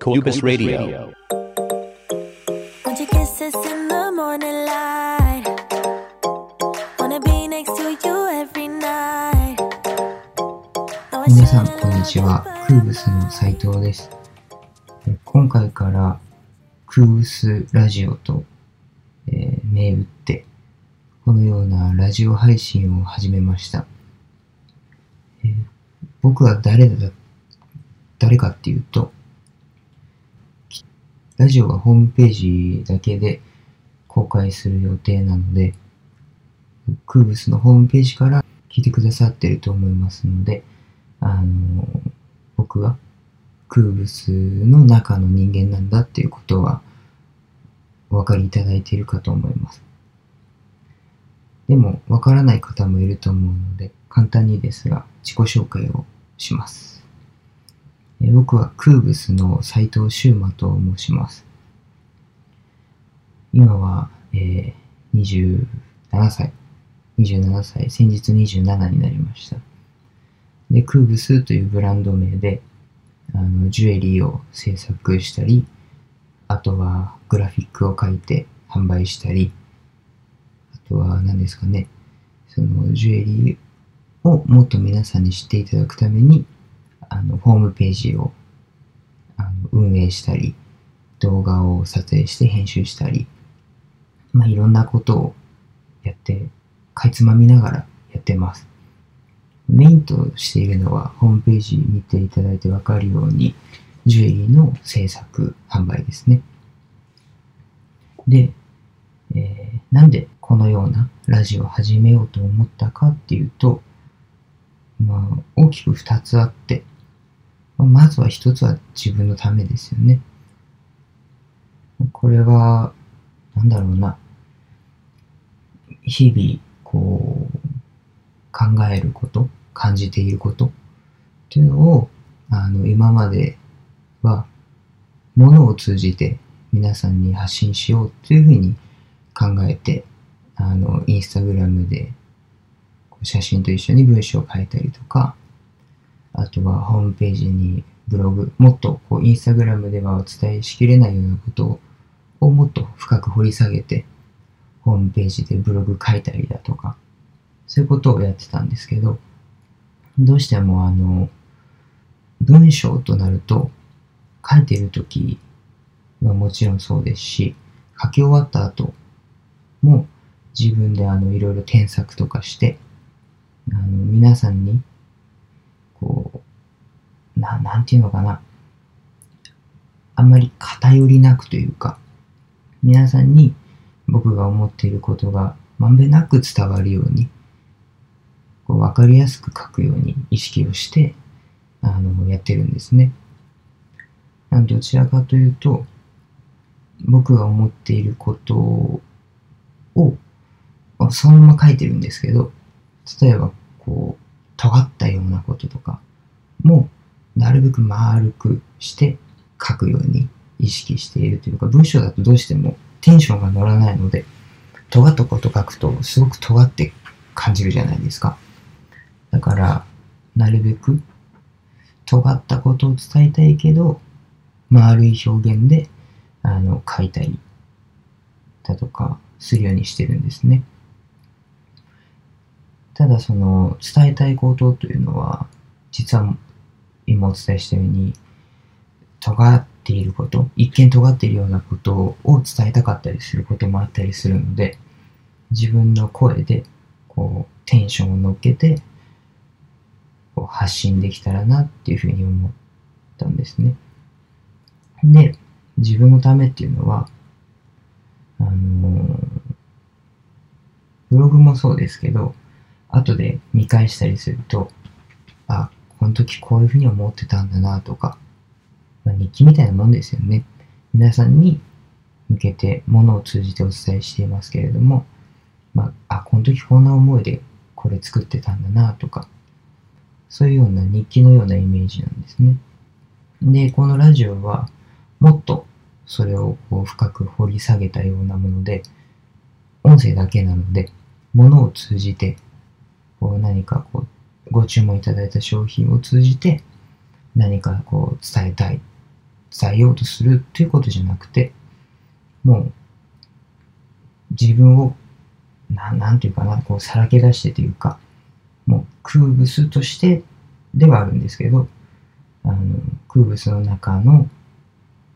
コーバス・ラデオ。皆さん、こんにちは。クーブスの斉藤です。今回から、クーブスラジオと、えー、銘打って、このようなラジオ配信を始めました。え、僕は誰だ、誰かっていうと、ラジオはホームページだけで公開する予定なので、クーブスのホームページから聞いてくださってると思いますので、あの、僕がクーブスの中の人間なんだっていうことはお分かりいただいているかと思います。でも、わからない方もいると思うので、簡単にですが自己紹介をします。え僕はクーブスの斉藤修馬と申します。今は、えー27歳。27歳。先日27になりました。で、クーブスというブランド名で、あの、ジュエリーを制作したり、あとはグラフィックを書いて販売したり、あとは何ですかね、そのジュエリーをもっと皆さんに知っていただくために、あの、ホームページをあの運営したり、動画を撮影して編集したり、まあ、いろんなことをやって、かいつまみながらやってます。メインとしているのは、ホームページ見ていただいてわかるように、ジュエリーの制作、販売ですね。で、えーなんでこのようなラジオを始めようと思ったかっていうと、まあ、大きく二つあって、まずは一つは自分のためですよね。これは、なんだろうな。日々、こう、考えること、感じていることっていうのを、あの、今までは、ものを通じて皆さんに発信しようというふうに考えて、あの、インスタグラムで写真と一緒に文章を書いたりとか、あとはホームページにブログ、もっとこうインスタグラムではお伝えしきれないようなことをもっと深く掘り下げて、ホームページでブログ書いたりだとか、そういうことをやってたんですけど、どうしてもあの、文章となると、書いてるときはもちろんそうですし、書き終わった後も自分であの、いろいろ添削とかして、あの、皆さんに、な、なんていうのかな。あんまり偏りなくというか、皆さんに僕が思っていることがまんべんなく伝わるように、こう分かりやすく書くように意識をして、あの、やってるんですね。どちらかというと、僕が思っていることを、そのまま書いてるんですけど、例えば、こう、尖ったようなこととかも、なるべく丸くして書くように意識しているというか、文章だとどうしてもテンションが乗らないので、尖ったこと書くとすごく尖って感じるじゃないですか。だから、なるべく尖ったことを伝えたいけど、丸い表現で、あの、書いたりだとかするようにしてるんですね。ただその伝えたいことというのは実は今お伝えしたように尖っていること一見尖っているようなことを伝えたかったりす。ることもあったりす。るので自分の声でこうテンションを乗っけてこう発信できたらなっていうふうに思ったんです。ね。で自分のためっていうのはあのーブログもそうです。けど後で見返したりす。ると、あ、この時こういうふうに思ってたんだなとか、まあ、日記みたいなもんですよね。皆さんに向けてものを通じてお伝えしていますけれども、まあ、あ、この時こんな思いでこれ作ってたんだなとか、そういうような日記のようなイメージなんですね。で、このラジオはもっとそれをこう深く掘り下げたようなもので、音声だけなので、ものを通じてこう何かこうご注文いただいた商品を通じて何かこう伝えたい伝えようとするということじゃなくて、もう自分を、ななんていうかな、こうさらけ出してというか、もう空物としてではあるんですけど、あの空物の中の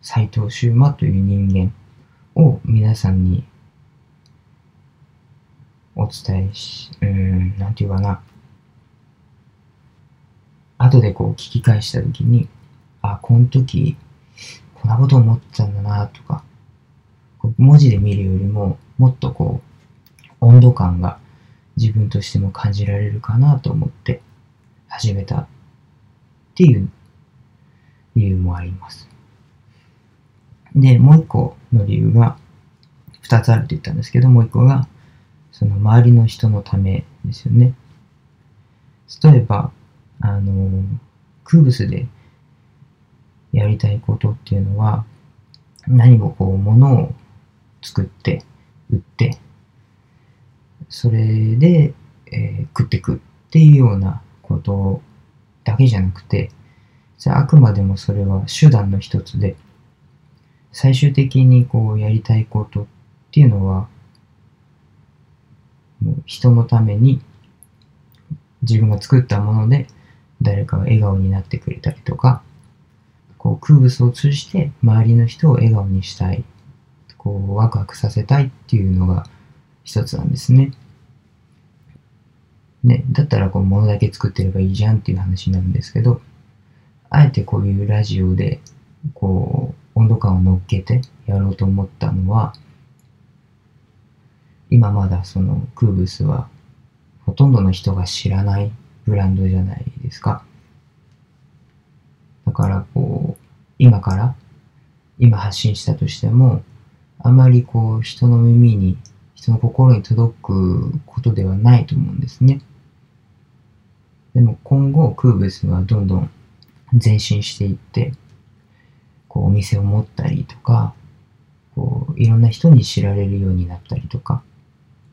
斎藤修馬という人間を皆さんにお伝えし、うん、なんていうかな、後でこう聞き返したときに、あ、この時、こんなこと思ってたんだなとか、文字で見るよりも、もっとこう、温度感が自分としても感じられるかなと思って始めたっていう理由もあります。で、もう一個の理由が、二つあるって言ったんですけど、もう一個が、その周りの人のためですよね。例えば、あの、空物でやりたいことっていうのは、何もこう、物を作って、売って、それで、えー、食っていくっていうようなことだけじゃなくて、ああくまでもそれは手段の一つで、最終的にこうやりたいことっていうのは、もう人のために自分が作ったもので誰かが笑顔になってくれたりとか、こう空物を通じて周りの人を笑顔にしたい、こうワクワクさせたいっていうのが一つなんですね。ね、だったらこう物だけ作ってればいいじゃんっていう話なんですけど、あえてこういうラジオでこう温度感を乗っけてやろうと思ったのは、今まだその空物はほとんどの人が知らないブランドじゃないですか。だからこう、今から、今発信したとしても、あまりこう、人の耳に、人の心に届くことではないと思うんですね。でも今後、空物はどんどん前進していって、こう、お店を持ったりとか、こう、いろんな人に知られるようになったりとか、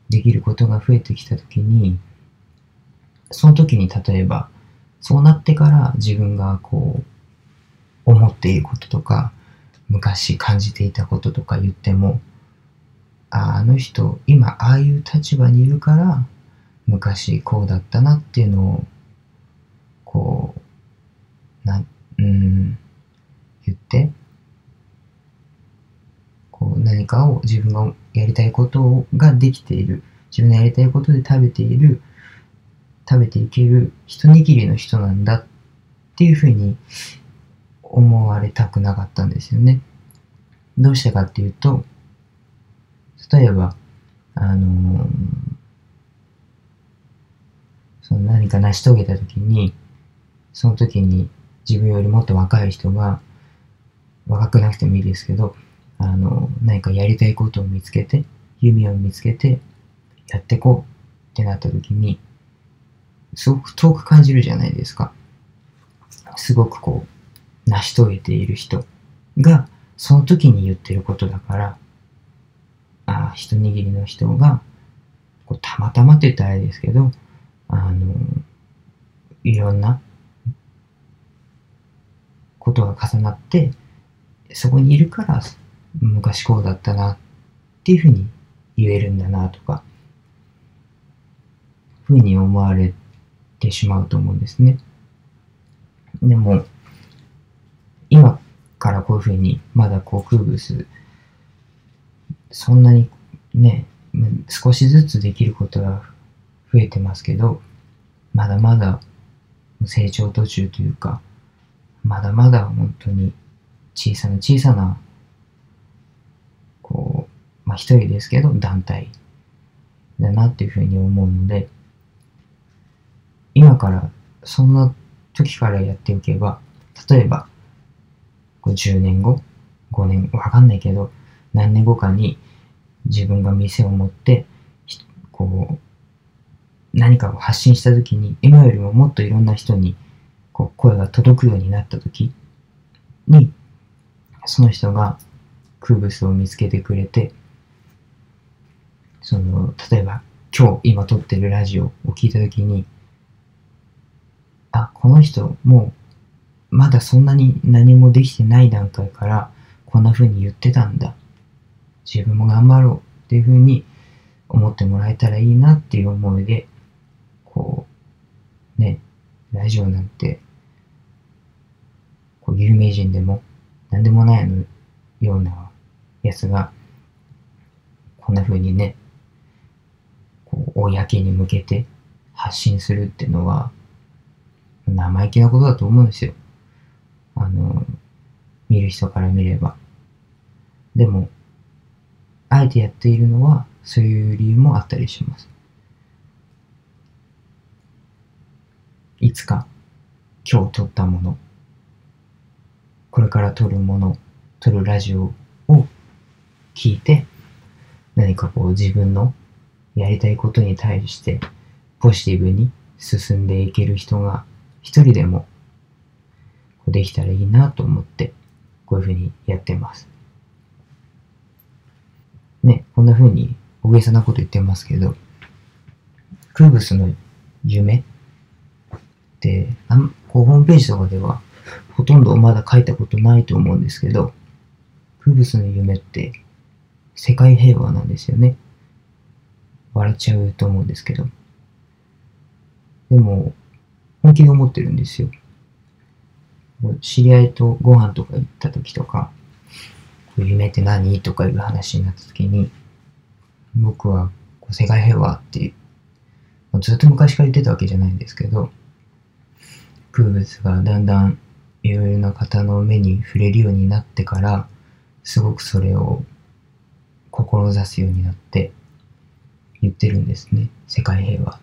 できることが増えてきたときに、その時に例えば、そうなってから自分がこう、思っていることとか、昔感じていたこととか言っても、ああの人、今ああいう立場にいるから、昔こうだったなっていうのを、こう、な、うん、言って、こう何かを自分がやりたいことができている、自分のやりたいことで食べている食べていける一握りの人なんだっていうふうに思われたくなかったんですよね。どうしてかっていうと、例えば、あのー、その何か成し遂げたときに、その時に自分よりもっと若い人が、若くなくてもいいですけど、あの、何かやりたいことを見つけて、夢を見つけて、やってこうってなった時に、すごく遠く感じるじゃないですか。すごくこう、成し遂げている人が、その時に言ってることだから、ああ一握りの人が、こうたまたまって言ったらあれですけど、あの、いろんなことが重なって、そこにいるから、昔こうだったなっていうふうに言えるんだなとか、ふうに思われてしまうと思うんですね。でも、今からこういうふうに、まだこう空物、そんなにね、少しずつできることが増えてますけど、まだまだ成長途中というか、まだまだ本当に小さな小さな、こう、まあ一人ですけど団体だなっていうふうに思うので、今から、そんな時からやっておけば、例えば、10年後、5年、わかんないけど、何年後かに自分が店を持って、こう、何かを発信した時に、今よりももっといろんな人にこう声が届くようになった時に、その人が空物を見つけてくれて、その、例えば今日今撮ってるラジオを聞いた時に、あ、この人もうまだそんなに何もできてない段階からこんな風に言ってたんだ。自分も頑張ろうっていう風に思ってもらえたらいいなっていう思いで、こう、ね、ラジオなんて、こう有名人でも何でもないのようなやつが、こんな風にね、こう、公に向けて発信するっていうのは、生意気なことだと思うんですよ。あの、見る人から見れば。でも、あえてやっているのは、そういう理由もあったりします。いつか、今日撮ったもの、これから撮るもの、撮るラジオを聞いて、何かこう自分のやりたいことに対してポジティブに進んでいける人が一人でもできたらいいなと思って、こういうふうにやってます。ね、こんなふうに大げさなこと言ってますけど、クーブスの夢って、あんこうホームページとかではほとんどまだ書いたことないと思うんですけど、クーブスの夢って世界平和なんですよね。笑っちゃうと思うんですけど。でも、本気で思ってるんですよ。知り合いとご飯とか行った時とか、夢って何？とかいう話になった時に、僕は世界平和っていうずっと昔から言ってたわけじゃないんですけど、空物がだんだんいろいろな方の目に触れるようになってから、すごくそれを志すようになって言ってるんですね。世界平和。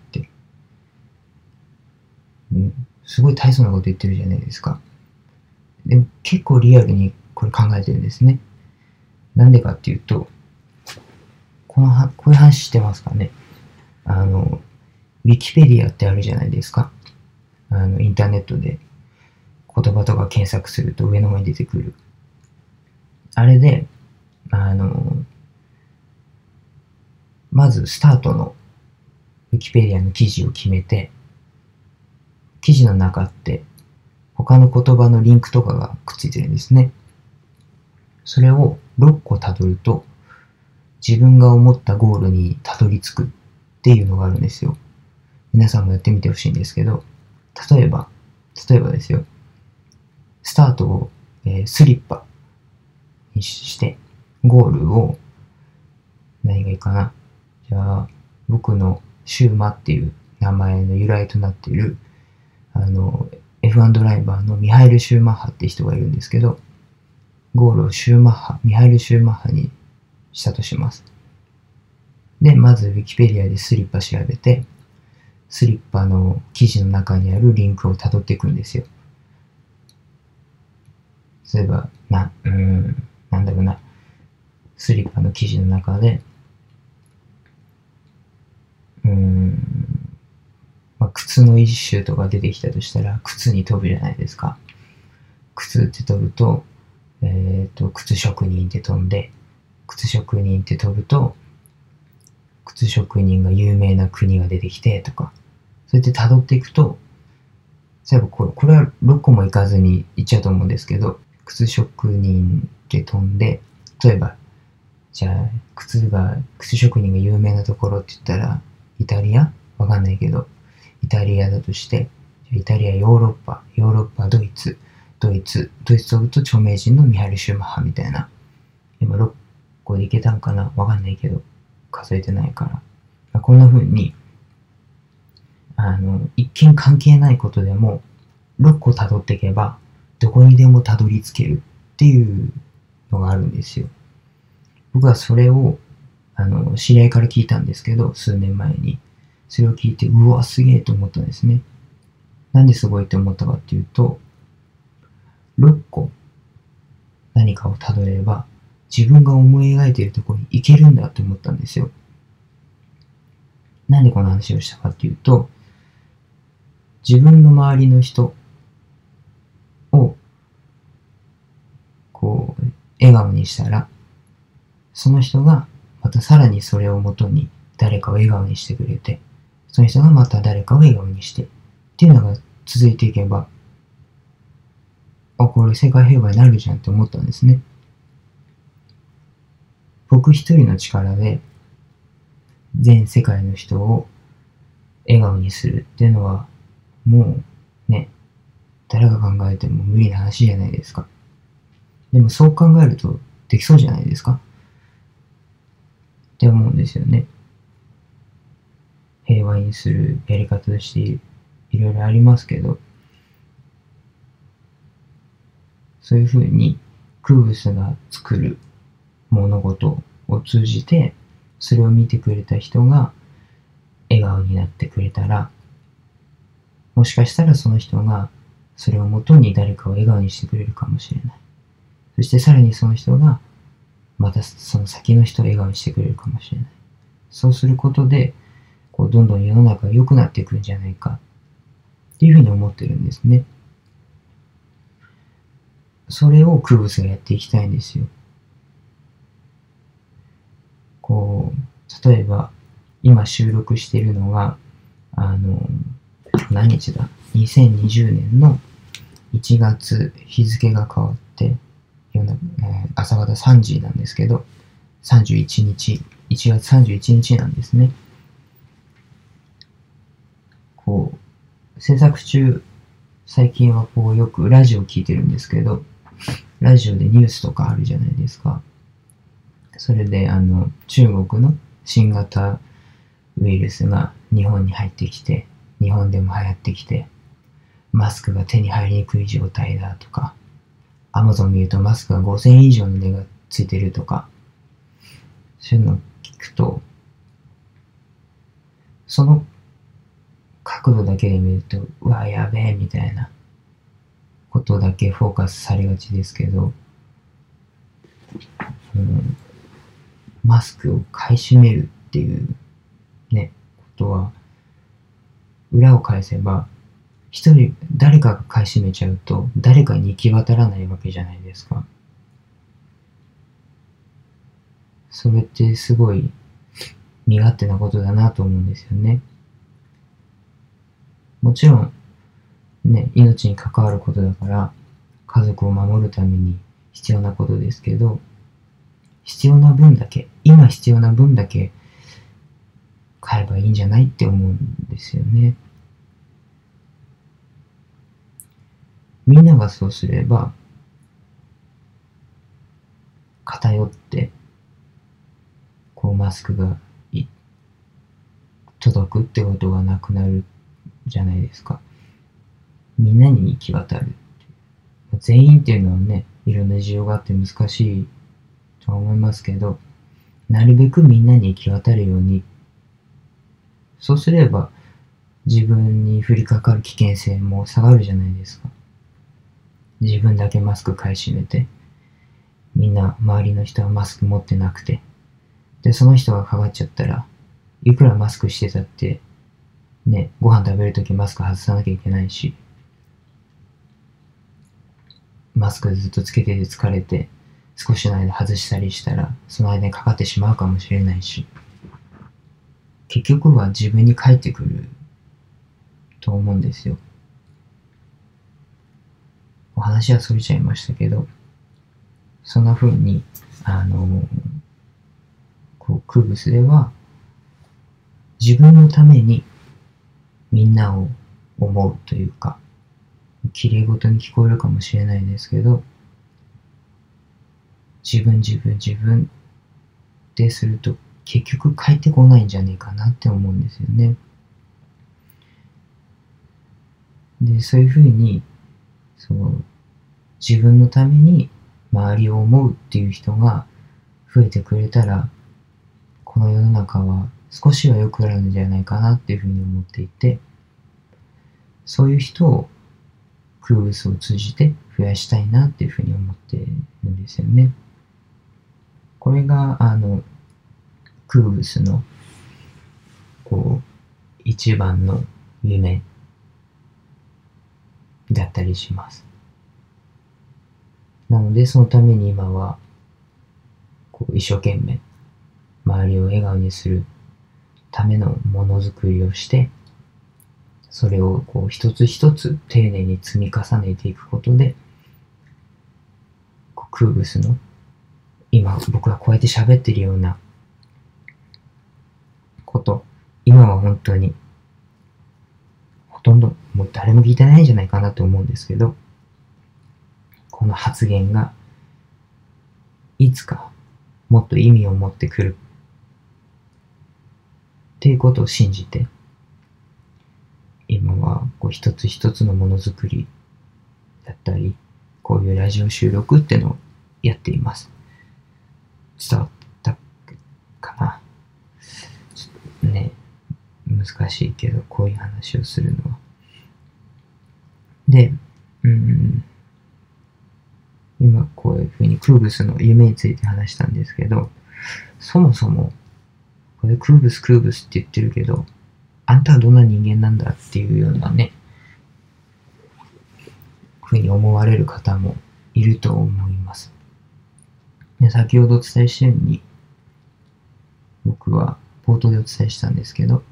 すごい大層なこと言ってるじゃないですか。でも結構リアルにこれ考えてるんですね。なんでかっていうと、このは、こういう話してますかね。あの、ウィキペディアってあるじゃないですか。あの、インターネットで言葉とか検索すると上の方に出てくる。あれで、あの、まずスタートのウィキペディアの記事を決めて、記事の中って他の言葉のリンクとかがくっついてるんですね。それを6個辿ると、自分が思ったゴールにたどり着くっていうのがあるんですよ。皆さんもやってみてほしいんですけど、例えば、例えばですよ、スタートを、えー、スリッパにして、ゴールを、何がいいかな。じゃあ、僕のシューマっていう名前の由来となっている、あの、F1 ドライバーのミハイル・シューマッハって人がいるんですけど、ゴールをシューマッハ、ミハイル・シューマッハにしたとします。で、まず Wikipedia でスリッパ調べて、スリッパの記事の中にあるリンクを辿っていくんですよ。例えば、な、うん、なんだろうな。スリッパの記事の中で、うん、まあ、靴の一種とか出てきたとしたら、靴に飛ぶじゃないですか。靴って飛ぶと、えっ、ー、と、靴職人って飛んで、靴職人って飛ぶと、靴職人が有名な国が出てきてとか、そうやって辿っていくと、最後これ、これは6個も行かずに行っちゃうと思うんですけど、靴職人って飛んで、例えば、じゃあ、靴が、靴職人が有名なところって言ったら、イタリア？わかんないけど、イタリアだとして、イタリア、ヨーロッパ、ヨーロッパ、ドイツ、ドイツ、ドイツ飛ぶと著名人のミハル・シューマッハみたいな。今6個でいけたんかな？わかんないけど、数えてないから。こんな風に、あの、一見関係ないことでも、6個辿っていけば、どこにでもたどり着けるっていうのがあるんですよ。僕はそれを、あの、知り合いから聞いたんですけど、数年前に。それを聞いて、うわ、すげえと思ったんですね。なんですごいって思ったかっていうと、6個何かをたどれば、自分が思い描いているところに行けるんだと思ったんですよ。なんでこの話をしたかっていうと、自分の周りの人を、こう、笑顔にしたら、その人がまたさらにそれをもとに誰かを笑顔にしてくれて、その人がまた誰かを笑顔にしてっていうのが続いていけば、あ、これ世界平和になるじゃんって思ったんですね。僕一人の力で全世界の人を笑顔にするっていうのはもうね、誰が考えても無理な話じゃないですか。でもそう考えるとできそうじゃないですかって思うんですよね。平和にするやり方としていろいろありますけど、そういうふうにクーブスが作る物事を通じて、それを見てくれた人が笑顔になってくれたら、もしかしたらその人がそれをもとに誰かを笑顔にしてくれるかもしれない。そしてさらにその人がまたその先の人を笑顔にしてくれるかもしれない。そうすることで、こうどんどん世の中が良くなっていくんじゃないかっていうふうに思ってるんですね。それをクブスがやっていきたいんですよ。こう、例えば、今収録してるのが、あの、何日だ ?2020 年の1月日付が変わって、朝方3時なんですけど、31日、1月31日なんですね。こう、制作中、最近はこうよくラジオ聞いてるんですけど、ラジオでニュースとかあるじゃないですか。それで、あの、中国の新型ウイルスが日本に入ってきて、日本でも流行ってきて、マスクが手に入りにくい状態だとか、アマゾン見るとマスクが5000円以上の値がついてるとか、そういうのを聞くと、その角度だけで見ると、うわ、やべえ、みたいなことだけフォーカスされがちですけど、うん、マスクを買い占めるっていうね、ことは、裏を返せば、一人、誰かが買い占めちゃうと、誰かに行き渡らないわけじゃないですか。それってすごい身勝手なことだなと思うんですよね。もちろん、ね、命に関わることだから、家族を守るために必要なことですけど、必要な分だけ、今必要な分だけ買えばいいんじゃないって思うんですよね。みんながそうすれば、偏って、こうマスクが届くってことがなくなるじゃないですか。みんなに行き渡る。全員っていうのはね、いろんな事情があって難しいとは思いますけど、なるべくみんなに行き渡るように、そうすれば自分に降りかかる危険性も下がるじゃないですか。自分だけマスク買い占めて、みんな周りの人はマスク持ってなくて、で、その人がかかっちゃったら、いくらマスクしてたって、ね、ご飯食べるときマスク外さなきゃいけないし、マスクずっとつけてて疲れて、少しの間外したりしたら、その間にかかってしまうかもしれないし、結局は自分に返ってくると思うんですよ。お話はそれちゃいましたけど、そんな風に、あの、こう、クーブスでは、自分のためにみんなを思うというか、綺麗事に聞こえるかもしれないですけど、自分自分自分ってすると結局帰ってこないんじゃねえかなって思うんですよね。で、そういうふうに、そう、自分のために周りを思うっていう人が増えてくれたら、この世の中は少しは良くなるんじゃないかなっていうふうに思っていて、そういう人をクーブスを通じて増やしたいなっていうふうに思ってるんですよね。これが、あの、クーブスの、こう、一番の夢だったりします。なので、そのために今は、こう、一生懸命、周りを笑顔にするためのものづくりをして、それをこう一つ一つ丁寧に積み重ねていくことで、クーブスの、今僕がこうやって喋ってるようなこと、今は本当に、ほとんどもう誰も聞いてないんじゃないかなと思うんですけど、この発言が、いつかもっと意味を持ってくるっていうことを信じて、今はこう一つ一つのものづくりだったり、こういうラジオ収録っていうのをやっています。伝わったかな？ちょっとね、難しいけど、こういう話をするのは。で、うん、今こういうふうにクーブスの夢について話したんですけど、そもそも、これクーブスクーブスって言ってるけど、あんたはどんな人間なんだっていうようなね、ふうに思われる方もいると思います。で先ほどお伝えしたように、僕は冒頭でお伝えしたんですけど、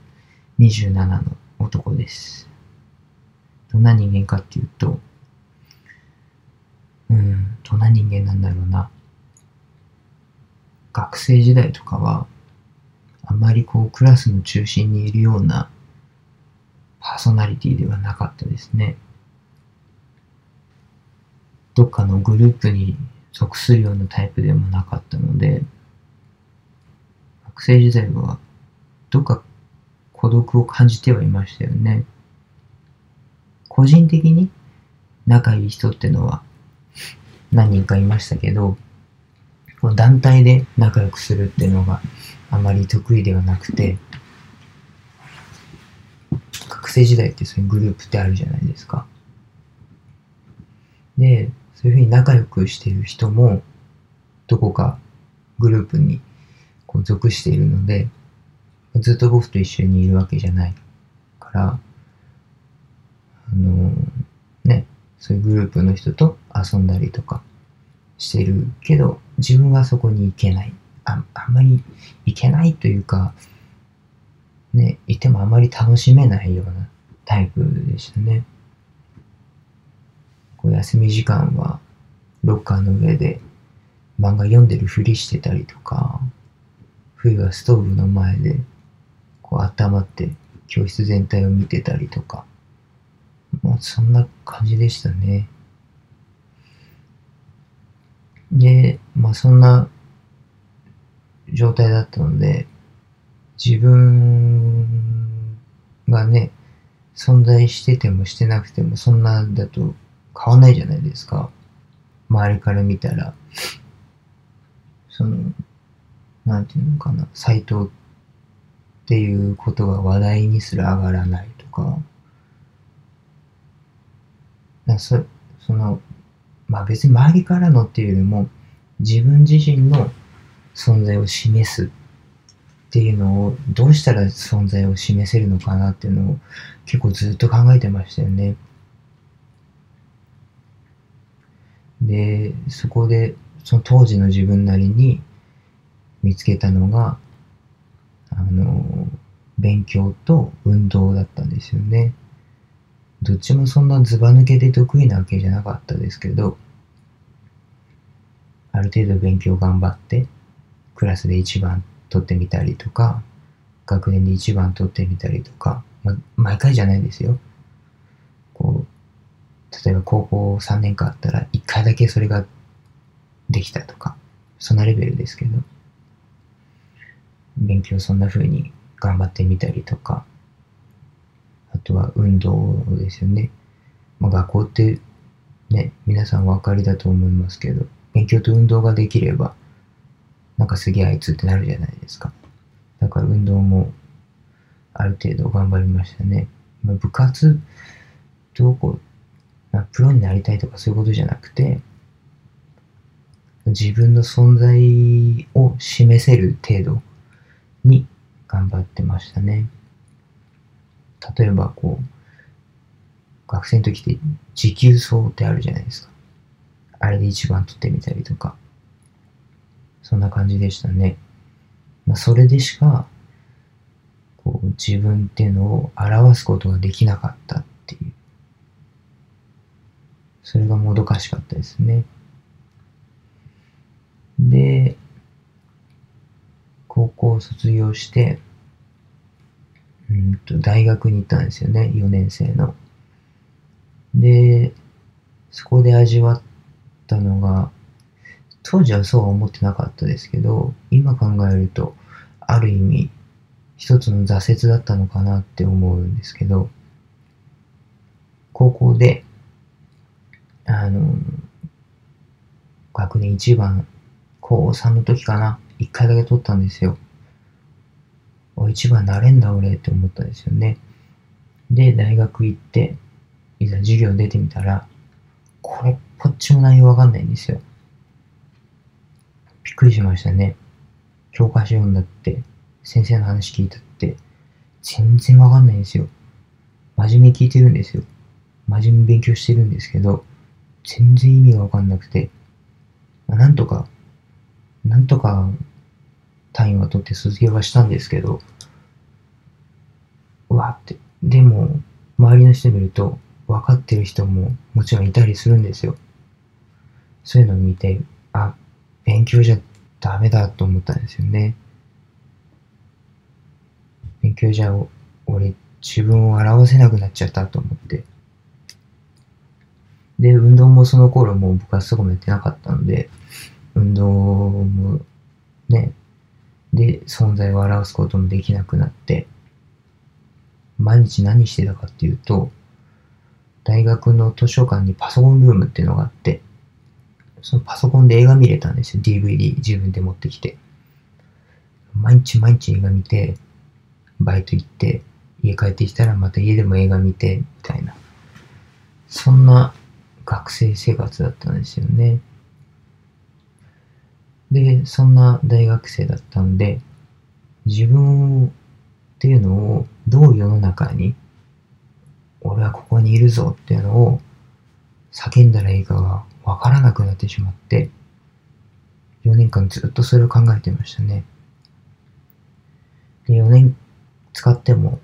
27の男です。どんな人間かっていうと、うん、どんな人間なんだろうな。学生時代とかは、あまりこうクラスの中心にいるようなパーソナリティではなかったですね。どっかのグループに属するようなタイプでもなかったので、学生時代はどっか孤独を感じてはいましたよね。個人的に仲いい人ってのは何人かいましたけど、団体で仲良くするっていうのがあまり得意ではなくて、学生時代ってそういうグループってあるじゃないですか。で、そういうふうに仲良くしている人も、どこかグループにこう属しているので、ずっと僕と一緒にいるわけじゃないから、あのー、ね、そういうグループの人と遊んだりとかしてるけど、自分はそこに行けない。ああんまり行けないというか、ね、いてもあまり楽しめないようなタイプでしたね。こう休み時間はロッカーの上で漫画読んでるふりしてたりとか、冬はストーブの前でこう温まって教室全体を見てたりとか、まあそんな感じでしたね。で、まあそんな状態だったので、自分がね、存在しててもしてなくてもそんなだと変わんないじゃないですか。周りから見たら、その、なんていうのかな、サイトっていうことが話題にすら上がらないとか、なそその、まあ別に周りからのっていうよりも、自分自身の存在を示すっていうのをどうしたら存在を示せるのかなっていうのを結構ずっと考えてましたよね。で、そこでその当時の自分なりに見つけたのが、あの、勉強と運動だったんですよね。どっちもそんなずば抜けて得意なわけじゃなかったですけど、ある程度勉強頑張って、クラスで一番取ってみたりとか、学年で一番取ってみたりとか、ま、毎回じゃないですよ。こう、例えば高校3年間あったら1回だけそれができたとか、そんなレベルですけど、勉強そんな風に頑張ってみたりとか、あとは運動ですよね。まあ、学校ってね、皆さんお分かりだと思いますけど、勉強と運動ができれば、なんかすげえあいつってなるじゃないですか。だから運動もある程度頑張りましたね。まあ、部活、どこ、まあ、プロになりたいとかそういうことじゃなくて、自分の存在を示せる程度に頑張ってましたね。例えばこう、学生の時って持久走ってあるじゃないですか。あれで一番取ってみたりとか。そんな感じでしたね。まあ、それでしか、こう、自分っていうのを表すことができなかったっていう。それがもどかしかったですね。で、高校を卒業して、うんと大学に行ったんですよね、4年生の。で、そこで味わったのが、当時はそうは思ってなかったですけど、今考えると、ある意味、一つの挫折だったのかなって思うんですけど、高校で、あの、学年一番、高3の時かな、一回だけ取ったんですよ。お、一番なれんだ俺って思ったんですよね。で、大学行って、いざ授業出てみたら、これ、こっちも内容わかんないんですよ。びっくりしましたね。教科書読んだって、先生の話聞いたって、全然わかんないんですよ。真面目に聞いてるんですよ。真面目に勉強してるんですけど、全然意味がわかんなくて、まあ、なんとか、なんとか単位は取って卒業はしたんですけど、うわって、でも、周りの人見ると、分かってる人ももちろんいたりするんですよ。そういうのを見て、あ、勉強じゃダメだと思ったんですよね。勉強じゃ俺自分を表せなくなっちゃったと思って。で、運動もその頃もう僕はすぐもやってなかったので、運動もね、で、存在を表すこともできなくなって、毎日何してたかっていうと、大学の図書館にパソコンルームっていうのがあって、そのパソコンで映画見れたんですよ。DVD 自分で持ってきて。毎日毎日映画見て、バイト行って、家帰ってきたらまた家でも映画見て、みたいな。そんな学生生活だったんですよね。で、そんな大学生だったんで、自分っていうのをどう世の中に、俺はここにいるぞっていうのを叫んだらいいかがわからなくなってしまって、4年間ずっとそれを考えてましたね。で、4年使っても、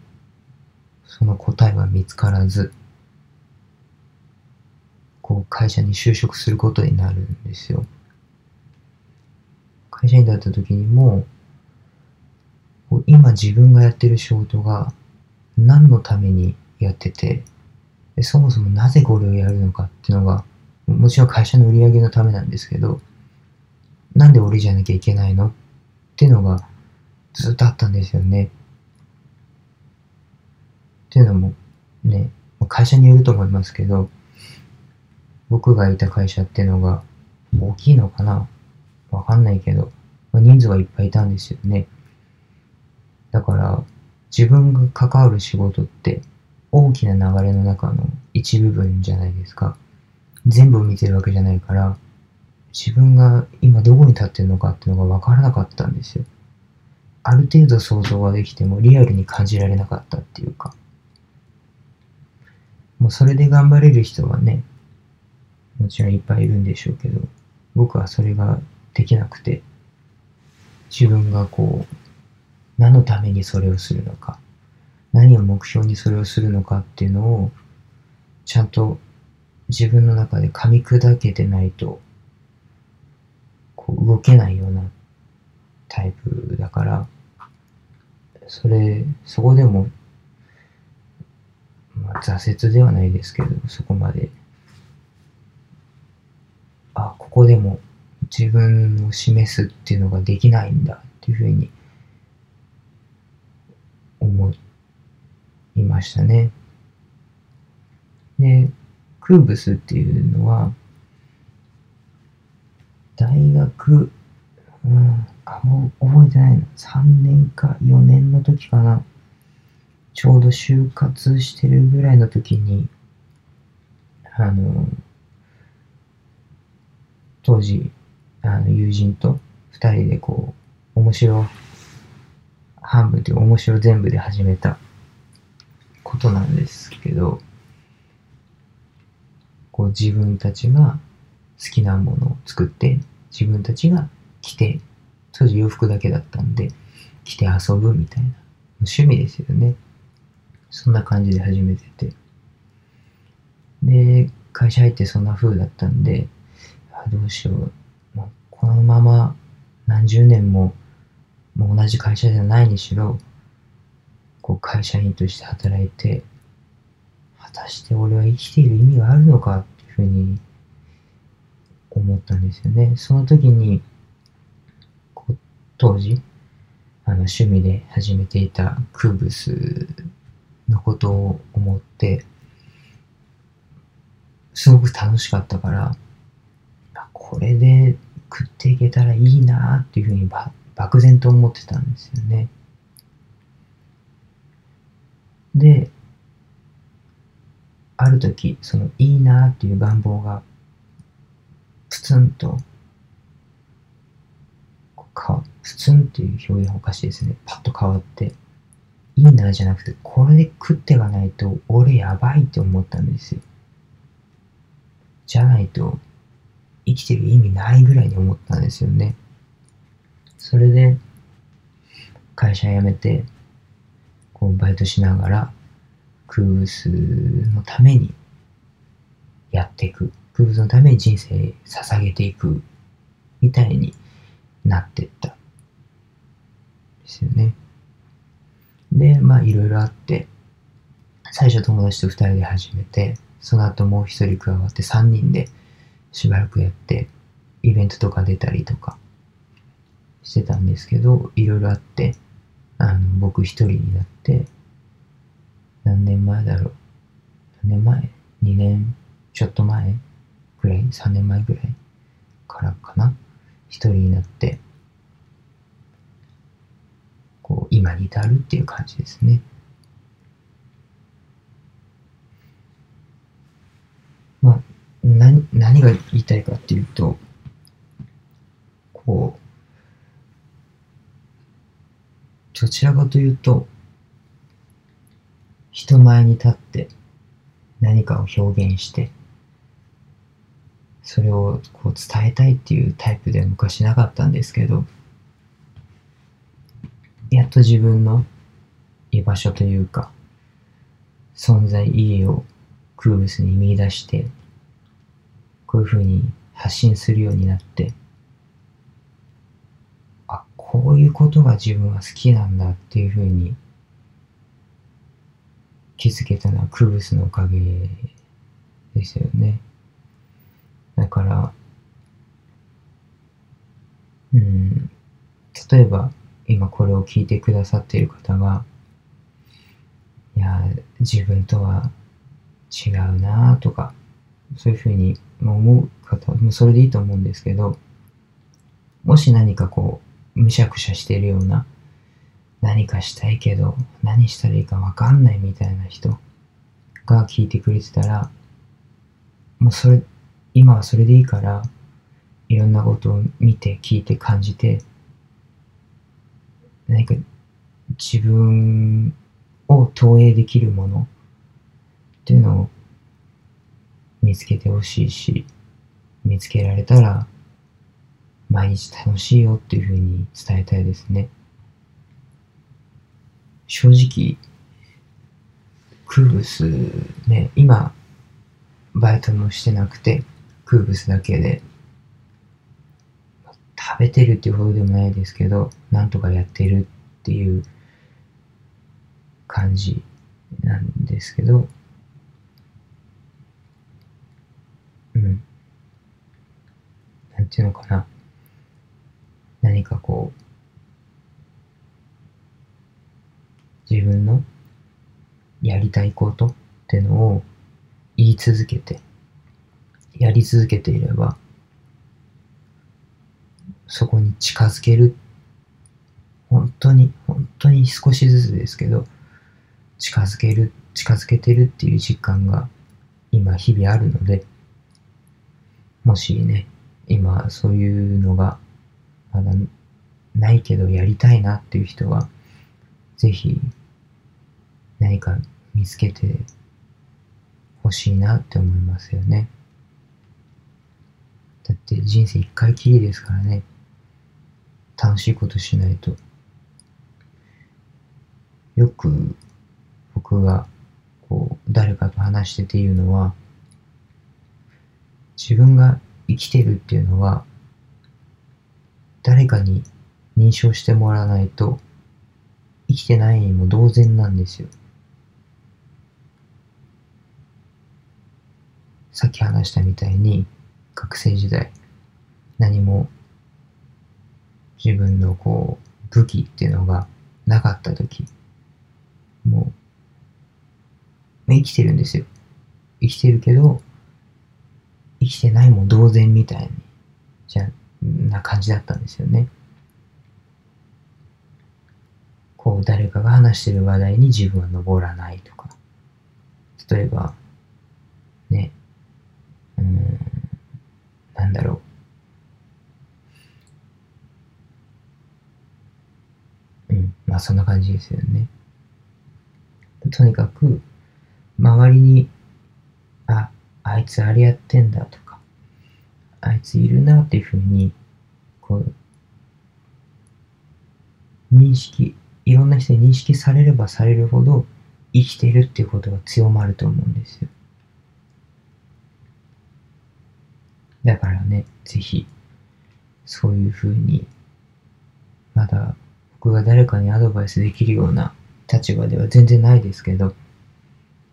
その答えは見つからず、こう会社に就職することになるんですよ。会社員だった時にも、今自分がやってる仕事が何のためにやってて、そもそもなぜこれをやるのかっていうのが、もちろん会社の売り上げのためなんですけど、なんで俺じゃなきゃいけないのっていうのがずっとあったんですよね。っていうのもね、会社によると思いますけど、僕がいた会社っていうのが大きいのかな？わかんないけど、ま、人数はいっぱいいたんですよね。だから、自分が関わる仕事って大きな流れの中の一部分じゃないですか。全部見てるわけじゃないから、自分が今どこに立ってるのかっていうのが分からなかったんですよ。ある程度想像はできてもリアルに感じられなかったっていうか。もうそれで頑張れる人はね、もちろんいっぱいいるんでしょうけど、僕はそれができなくて、自分がこう、何のためにそれをするのか、何を目標にそれをするのかっていうのを、ちゃんと自分の中で噛み砕けてないと、こう動けないようなタイプだから、それ、そこでも、まあ、挫折ではないですけど、そこまで、あ、ここでも自分を示すっていうのができないんだっていうふうに思いましたね。で、クーブスっていうのは、大学、うん、あ、もう覚えてないな。3年か4年の時かな。ちょうど就活してるぐらいの時に、あの、当時、あの、友人と二人でこう、面白、半分という面白全部で始めたことなんですけど、こう自分たちが好きなものを作って、自分たちが着て、当時洋服だけだったんで、着て遊ぶみたいな。趣味ですよね。そんな感じで始めてて。で、会社入ってそんな風だったんで、あどうしよう。もうこのまま何十年ももう同じ会社じゃないにしろ、こう会社員として働いて、果たして俺は生きている意味があるのかっていうふうに思ったんですよね。その時に、当時、あの趣味で始めていたクーブスのことを思って、すごく楽しかったから、これで食っていけたらいいなっていうふうに漠然と思ってたんですよね。で、ある時、そのいいなっていう願望が、プツンと、か、プツンっていう表現おかしいですね。パッと変わって、いいなじゃなくて、これで食っていかないと、俺やばいって思ったんですよ。じゃないと、生きてる意味ないぐらいに思ったんですよね。それで、会社辞めて、こう、バイトしながら、クーブスのためにやっていく。クーブスのために人生捧げていく。みたいになってった。ですよね。で、まあ、いろいろあって、最初友達と二人で始めて、その後もう一人加わって三人でしばらくやって、イベントとか出たりとかしてたんですけど、いろいろあって、あの、僕一人になって、何年前だろう？何年前 ?2 年？ちょっと前？ぐらい ?3 年前ぐらい？からかな？一人になって、こう、今に至るっていう感じですね。まあ、何、何が言いたいかっていうと、こう、どちらかというと、人前に立って何かを表現して、それをこう伝えたいっていうタイプでは昔なかったんですけど、やっと自分の居場所というか、存在意義をクーブスに見出して、こういうふうに発信するようになって、あ、こういうことが自分は好きなんだっていうふうに気づけたのはクブスのおかげですよね。だから、うん、例えば今これを聞いてくださっている方が、いや、自分とは違うなとか、そういうふうに思う方もそれでいいと思うんですけど、もし何かこう、むしゃくしゃしてるような、何かしたいけど、何したらいいかわかんないみたいな人が聞いてくれてたら、もうそれ、今はそれでいいから、いろんなことを見て、聞いて、感じて、何か自分を投影できるものっていうのを見つけてほしいし、見つけられたら毎日楽しいよっていうふうに伝えたいですね。正直、クーブスね、今、バイトもしてなくて、クーブスだけで食べてるっていうほどでもないですけど、なんとかやってるっていう感じなんですけど、うん。なんていうのかな。何かこう、自分のやりたいことってのを言い続けて、やり続けていれば、そこに近づける。本当に、本当に少しずつですけど、近づける、近づけてるっていう実感が今日々あるので、もしね、今そういうのがまだないけどやりたいなっていう人は、ぜひ何か見つけてほしいなって思いますよね。だって人生一回きりですからね。楽しいことしないと。よく僕がこう誰かと話してて言うのは自分が生きてるっていうのは誰かに認証してもらわないと生きてないにも同然なんですよ。さっき話したみたいに学生時代何も自分のこう武器っていうのがなかった時もう生きてるんですよ。生きてるけど生きてないも同然みたいにじゃな感じだったんですよね。こう誰かが話してる話題に自分は登らないとか。例えばうん。なんだろう。うん。まあそんな感じですよね。とにかく周りにああいつあれやってんだとかあいついるなっていうふうにこう認識いろんな人に認識されればされるほど生きているっていうことが強まると思うんですよ。だからね、ぜひ、そういうふうに、まだ僕が誰かにアドバイスできるような立場では全然ないですけど、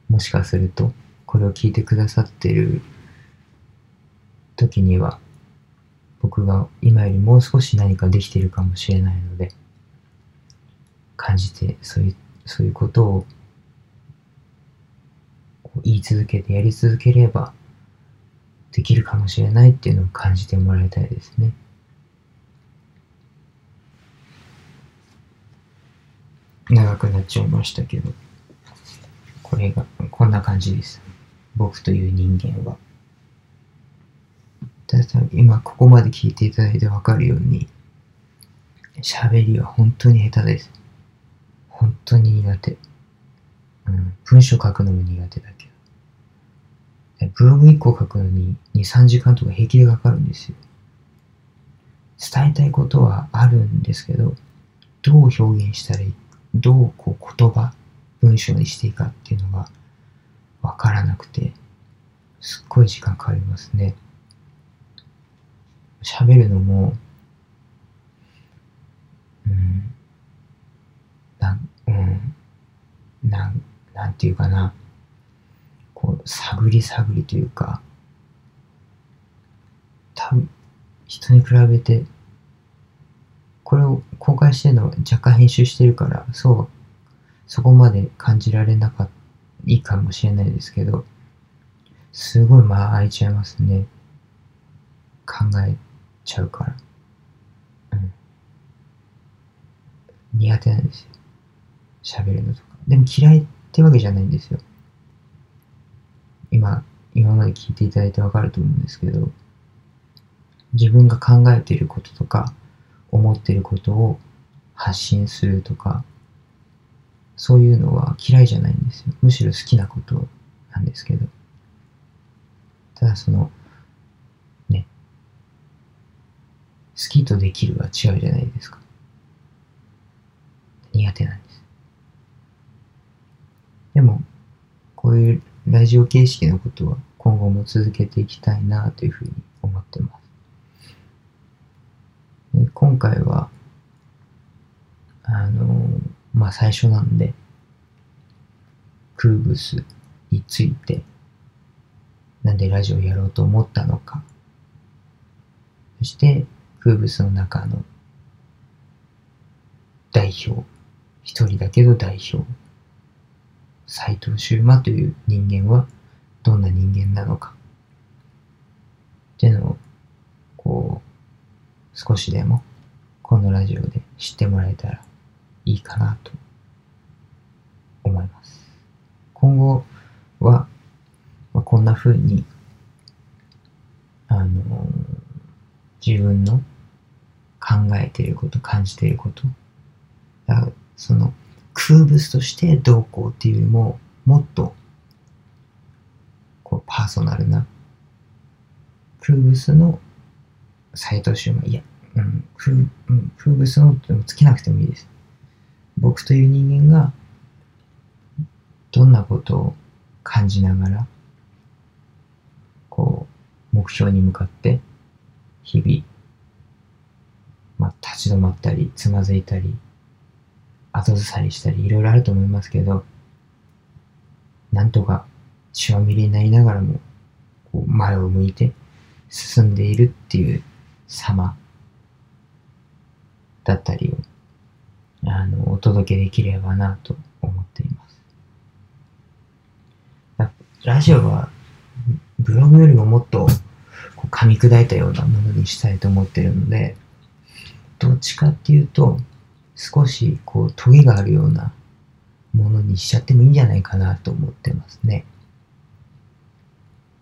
もしかすると、これを聞いてくださってる時には、僕が今よりもう少し何かできてるかもしれないので、感じて、そういう、そういうことを言い続けてやり続ければ、できるかもしれないっていうのを感じてもらいたいですね。長くなっちゃいましたけど、これが、こんな感じです。僕という人間は。ただ今ここまで聞いていただいてわかるように、喋りは本当に下手です。本当に苦手。うん、文章書くのも苦手だけど。ブログ1個書くのに2、3時間とか平気でかかるんですよ。伝えたいことはあるんですけど、どう表現したらいい、どうこう言葉、文章にしていいかっていうのがわからなくて、すっごい時間かかりますね。喋るのも、うん、なん、うん、なん、なんていうかな。探り探りというか、多分、人に比べて、これを公開してるのは若干編集してるから、そう、そこまで感じられなかった、いいかもしれないですけど、すごい間空いちゃいますね。考えちゃうから。うん。苦手なんですよ。喋るのとか。でも嫌いってわけじゃないんですよ。今、今まで聞いていただいてわかると思うんですけど、自分が考えていることとか、思っていることを発信するとか、そういうのは嫌いじゃないんですよ。むしろ好きなことなんですけど。ただその、ね、好きとできるは違うじゃないですか。苦手なんです。でも、こういうラジオ形式のことは今後も続けていきたいなというふうに思ってます。今回は、あの、まあ、最初なんで、クーブスについて、なんでラジオやろうと思ったのか、そして、クーブスの中の代表、一人だけど代表、斎藤修馬という人間はどんな人間なのかっていうのをこう少しでもこのラジオで知ってもらえたらいいかなと思います。今後は、まあ、こんな風にあの自分の考えていること感じていることその空物としてどうこうっていうよりも、もっと、こう、パーソナルな、空物の斎藤修馬、いや、うん、空、うん、空物のでもつけなくてもいいです。僕という人間が、どんなことを感じながら、こう、目標に向かって、日々、まあ、立ち止まったり、つまずいたり、後ずさりしたり、いろいろあると思いますけど、なんとか血まみれになりながらも、こう前を向いて進んでいるっていう様だったりを、あの、お届けできればなと思っています。ラジオは、ブログよりももっと噛み砕いたようなものにしたいと思ってるので、どっちかっていうと、少しこう、トゲがあるようなものにしちゃってもいいんじゃないかなと思ってますね。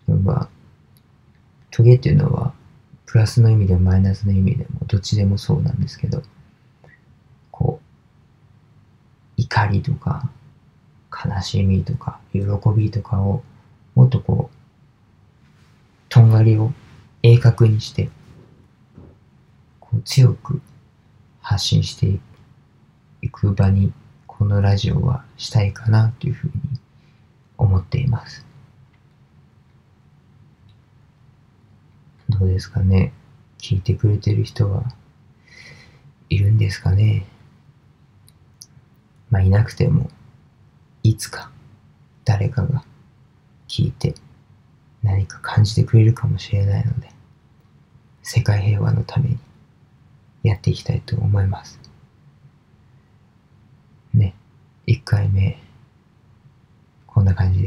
例えば、トゲっていうのは、プラスの意味でもマイナスの意味でも、どっちでもそうなんですけど、こう、怒りとか、悲しみとか、喜びとかを、もっとこう、とんがりを鋭角にして、こう強く発信していく場に、このラジオはしたいかなというふうに思っています。どうですかね？聞いてくれてる人はいるんですかね？まあいなくても、いつか誰かが聞いて何か感じてくれるかもしれないので、世界平和のためにやっていきたいと思います。ね、1回目、こんな感じです。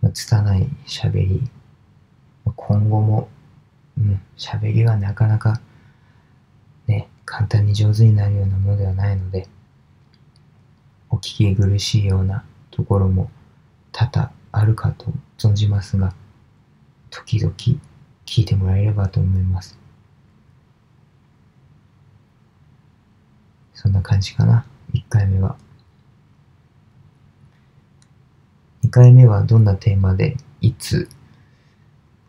まあ、拙い喋り、今後も、うん、喋りはなかなか、ね、簡単に上手になるようなものではないので、お聞き苦しいようなところも多々あるかと存じますが、時々聞いてもらえればと思います。そんな感じかな、1回目は。2回目はどんなテーマで、いつ、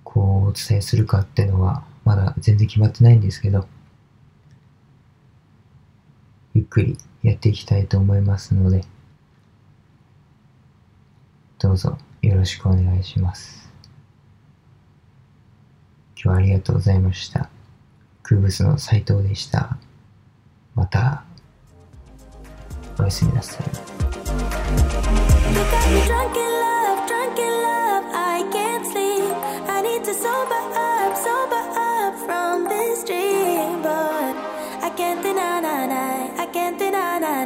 こう、お伝えするかっていうのは、まだ全然決まってないんですけど、ゆっくりやっていきたいと思いますので、どうぞよろしくお願いします。今日はありがとうございました。空ブスの斉藤でした。また、おやすみなさい。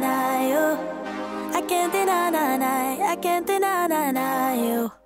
na na you. I can't deny na. I can't deny na you.